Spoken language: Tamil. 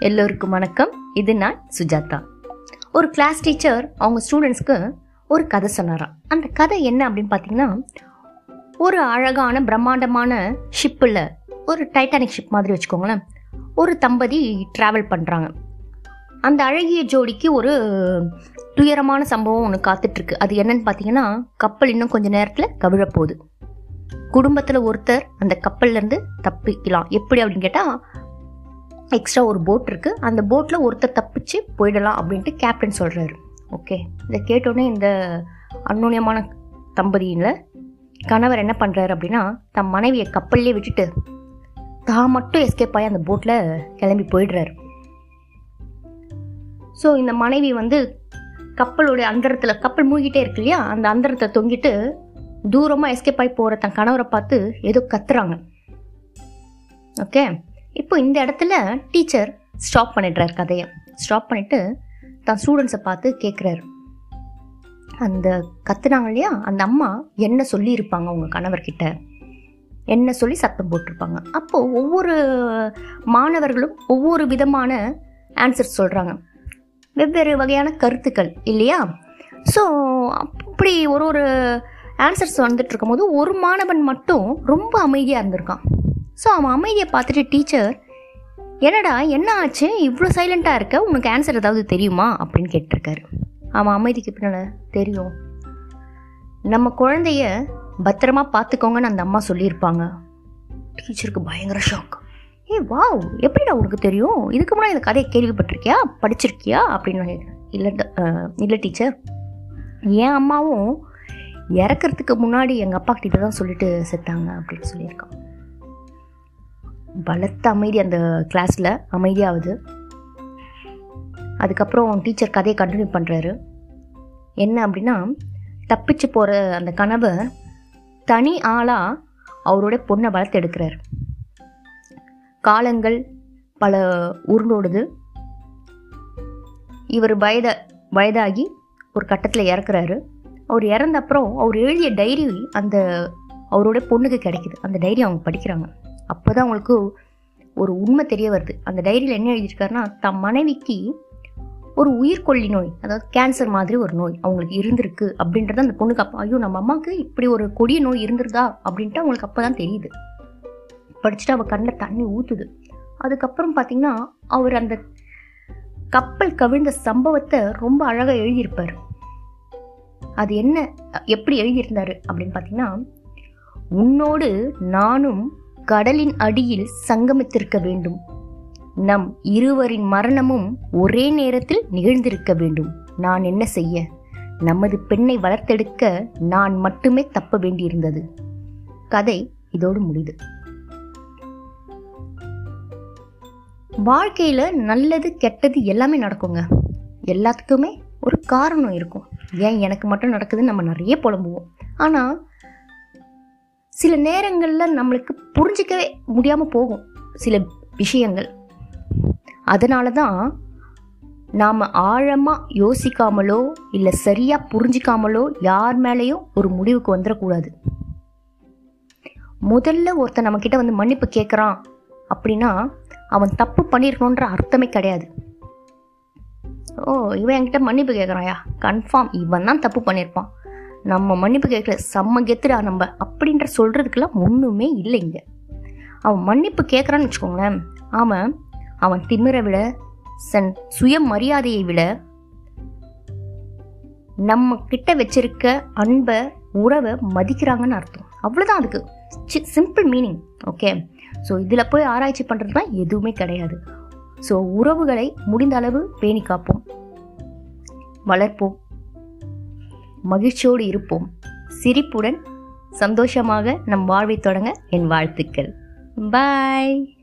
எல்லோருக்கும் வணக்கம். இது நான் சுஜாதா. ஒரு கிளாஸ் டீச்சர் அவங்க ஸ்டூடெண்ட்ஸ்க்கு ஒரு கதை சொன்னாராம். அந்த கதை என்ன அப்படின்னு பார்த்தீங்கன்னா ஒரு அழகான பிரம்மாண்டமான ஷிப்பில் ஒரு டைட்டானிக் ஷிப் மாதிரி வச்சுக்கோங்களேன். ஒரு தம்பதி ட்ராவல் பண்ணுறாங்க அந்த அழகிய ஜோடிக்கு ஒரு துயரமான சம்பவம் ஒன்று காத்துட்ருக்கு. அது என்னன்னு பார்த்தீங்கன்னா கப்பல் இன்னும் கொஞ்சம் நேரத்தில் கவிழப்போகுது. குடும்பத்தில் ஒருத்தர் அந்த கப்பல்லேருந்து தப்பிக்கலாம். எப்படி அப்படின்னு கேட்டால் எக்ஸ்ட்ரா ஒரு போட் இருக்குது அந்த போட்டில் ஒருத்தர் தப்பிச்சு போயிடலாம் அப்படின்ட்டு கேப்டன் சொல்கிறாரு ஓகே இதை கேட்டோடனே இந்த அன்னோன்யமான தம்பதியில் கணவர் என்ன பண்ணுறாரு அப்படின்னா தன் மனைவியை கப்பல்லே விட்டுட்டு தான் மட்டும் எஸ்கேப் ஆகி அந்த போட்டில் கிளம்பி போயிடுறாரு. ஸோ இந்த மனைவி வந்து கப்பலுடைய அந்தரத்தில் கப்பல் மூழ்கிட்டே இருக்கு இல்லையா? அந்த அந்தரத்தை தொங்கிட்டு தூரமாக எஸ்கேப் ஆகி போகிற தன் கணவரை பார்த்து ஏதோ கத்துறாங்க. ஓகே இப்போ இந்த இடத்துல டீச்சர் ஸ்டாப் பண்ணிடுறார் கதையை. ஸ்டாப் பண்ணிவிட்டு தான் ஸ்டூடெண்ட்ஸை பார்த்து கேட்குறாரு அந்த கத்துனாங்க இல்லையா? அந்த அம்மா என்ன சொல்லியிருப்பாங்க உங்கள் கணவர்கிட்ட? என்ன சொல்லி சத்தம் போட்டிருப்பாங்க. அப்போது ஒவ்வொரு மாணவர்களும் ஒவ்வொரு விதமான ஆன்சர் சொல்கிறாங்க வெவ்வேறு வகையான கருத்துக்கள் இல்லையா? ஸோ அப்படி ஒரு ஒரு ஆன்சர்ஸ் வந்துட்டு இருக்கும்போது ஒரு மாணவன் மட்டும் ரொம்ப அமைதியாக இருந்திருக்கான். ஸோ அவன் அமைதியை பார்த்துட்டு டீச்சர் என்னடா என்ன ஆச்சு? இவ்வளோ சைலண்ட்டாக இருக்க? உனக்கு ஆன்சர் ஏதாவது தெரியுமா? அப்படின்னு கேட்டிருக்காரு. அவன் அமைதிக்கு பின்னால் தெரியும். நம்ம குழந்தைய பத்திரமா பார்த்துக்கோங்கன்னு அந்த அம்மா சொல்லியிருப்பாங்க. டீச்சருக்கு பயங்கர ஷாக் ஏ வாவ் எப்படிடா உனக்கு தெரியும்? இதுக்கு முன்னாடி இந்த கதையை கேள்விப்பட்டிருக்கியா? படிச்சிருக்கியா? அப்படின்னு நான் கேட்குறேன் இல்லை இல்லை டீச்சர் என் அம்மாவும் இறக்கிறதுக்கு முன்னாடி எங்கள் அப்பா கிட்ட தான் சொல்லிட்டு செத்தாங்க அப்படின்னு சொல்லியிருக்கான். பலத்த அமைதி அந்த கிளாஸில் அமைதியாகுது அதுக்கப்புறம் டீச்சர் கதையை கண்டினியூ பண்ணுறாரு என்ன அப்படின்னா தப்பிச்சு போகிற அந்த கணவர் தனி ஆளாக அவரோட பொண்ணை வளர்த்து எடுக்கிறார். காலங்கள் பல உருண்டோடுது. இவர் வயத வயதாகி ஒரு கட்டத்தில் இறக்குறாரு. அவர் இறந்த அப்புறம் அவர் எழுதிய டைரி அந்த அவரோட பொண்ணுக்கு கிடைக்குது. அந்த டைரி அவங்க படிக்கிறாங்க. அப்போ தான் அவங்களுக்கு ஒரு உண்மை தெரிய வருது. அந்த டைரியில் என்ன எழுதியிருக்காருன்னா தம் மனைவிக்கு ஒரு உயிர்கொல்லி நோய் அதாவது கேன்சர் மாதிரி ஒரு நோய் அவங்களுக்கு இருந்திருக்கு அப்படின்றது அந்த பொண்ணுக்கு அப்போ ஐயோ நம்ம அம்மாவுக்கு இப்படி ஒரு கொடிய நோய் இருந்திருதா அப்படின்ட்டு அவங்களுக்கு அப்போ தான் தெரியுது. படிச்சுட்டு அவள் கண்ணில் தண்ணி ஊற்றுது அதுக்கப்புறம் பார்த்தீங்கன்னா அவர் அந்த கப்பல் கவிழ்ந்த சம்பவத்தை ரொம்ப அழகாக எழுதியிருப்பார். அது என்ன எப்படி எழுதியிருந்தாரு அப்படின்னு பார்த்தீங்கன்னா உன்னோடு நானும் கடலின் அடியில் சங்கமித்திருக்க வேண்டும். நம் இருவரின் மரணமும் ஒரே நேரத்தில் நிகழ்ந்திருக்க வேண்டும். நான் என்ன செய்ய? நமது பெண்ணை வளர்த்தெடுக்க நான் மட்டுமே தப்ப வேண்டியிருந்தது. கதை இதோடு முடிது. வாழ்க்கையில் நல்லது கெட்டது எல்லாமே நடக்குங்க. எல்லாத்துக்குமே ஒரு காரணம் இருக்கும். ஏன் எனக்கு மட்டும் நடக்குதுன்னு நம்ம நிறைய புலம்புவோம். ஆனால் சில நேரங்களில் நம்மளுக்கு புரிஞ்சிக்கவே முடியாமல் போகும் சில விஷயங்கள். அதனால தான் நாம் ஆழமாக யோசிக்காமலோ இல்லை சரியாக புரிஞ்சிக்காமலோ யார் மேலேயும் ஒரு முடிவுக்கு வந்துடக்கூடாது முதல்ல ஒருத்தன் நம்மக்கிட்ட வந்து மன்னிப்பு கேட்குறான் அப்படின்னா அவன் தப்பு பண்ணியிருக்கணுன்ற அர்த்தமே கிடையாது. ஓ இவன் என்கிட்ட மன்னிப்பு கேட்குறாயா கன்ஃபார்ம் இவன் தான் தப்பு பண்ணியிருப்பான் நம்ம மன்னிப்பு கேட்கல செம்ம கெத்துடா நம்ம அப்படின்ற சொல்கிறதுக்கெல்லாம் ஒன்றுமே இல்லைங்க அவன் மன்னிப்பு கேட்குறான்னு வச்சுக்கோங்களேன். அவன் அவன் திமிரை விட சன் சுய மரியாதையை விட நம்ம கிட்ட வச்சிருக்க அன்பை உறவை மதிக்கிறாங்கன்னு அர்த்தம். அவ்வளோதான் அதுக்கு. சிம்பிள் மீனிங் ஓகே ஸோ இதில் போய் ஆராய்ச்சி பண்ணுறது தான் எதுவுமே கிடையாது. ஸோ உறவுகளை முடிந்த அளவு பேணி காப்போம் வளர்ப்போம். மகிழ்ச்சியோடு இருப்போம். சிரிப்புடன் சந்தோஷமாக நம் வாழ்வை தொடங்க என் வாழ்த்துக்கள். பாய்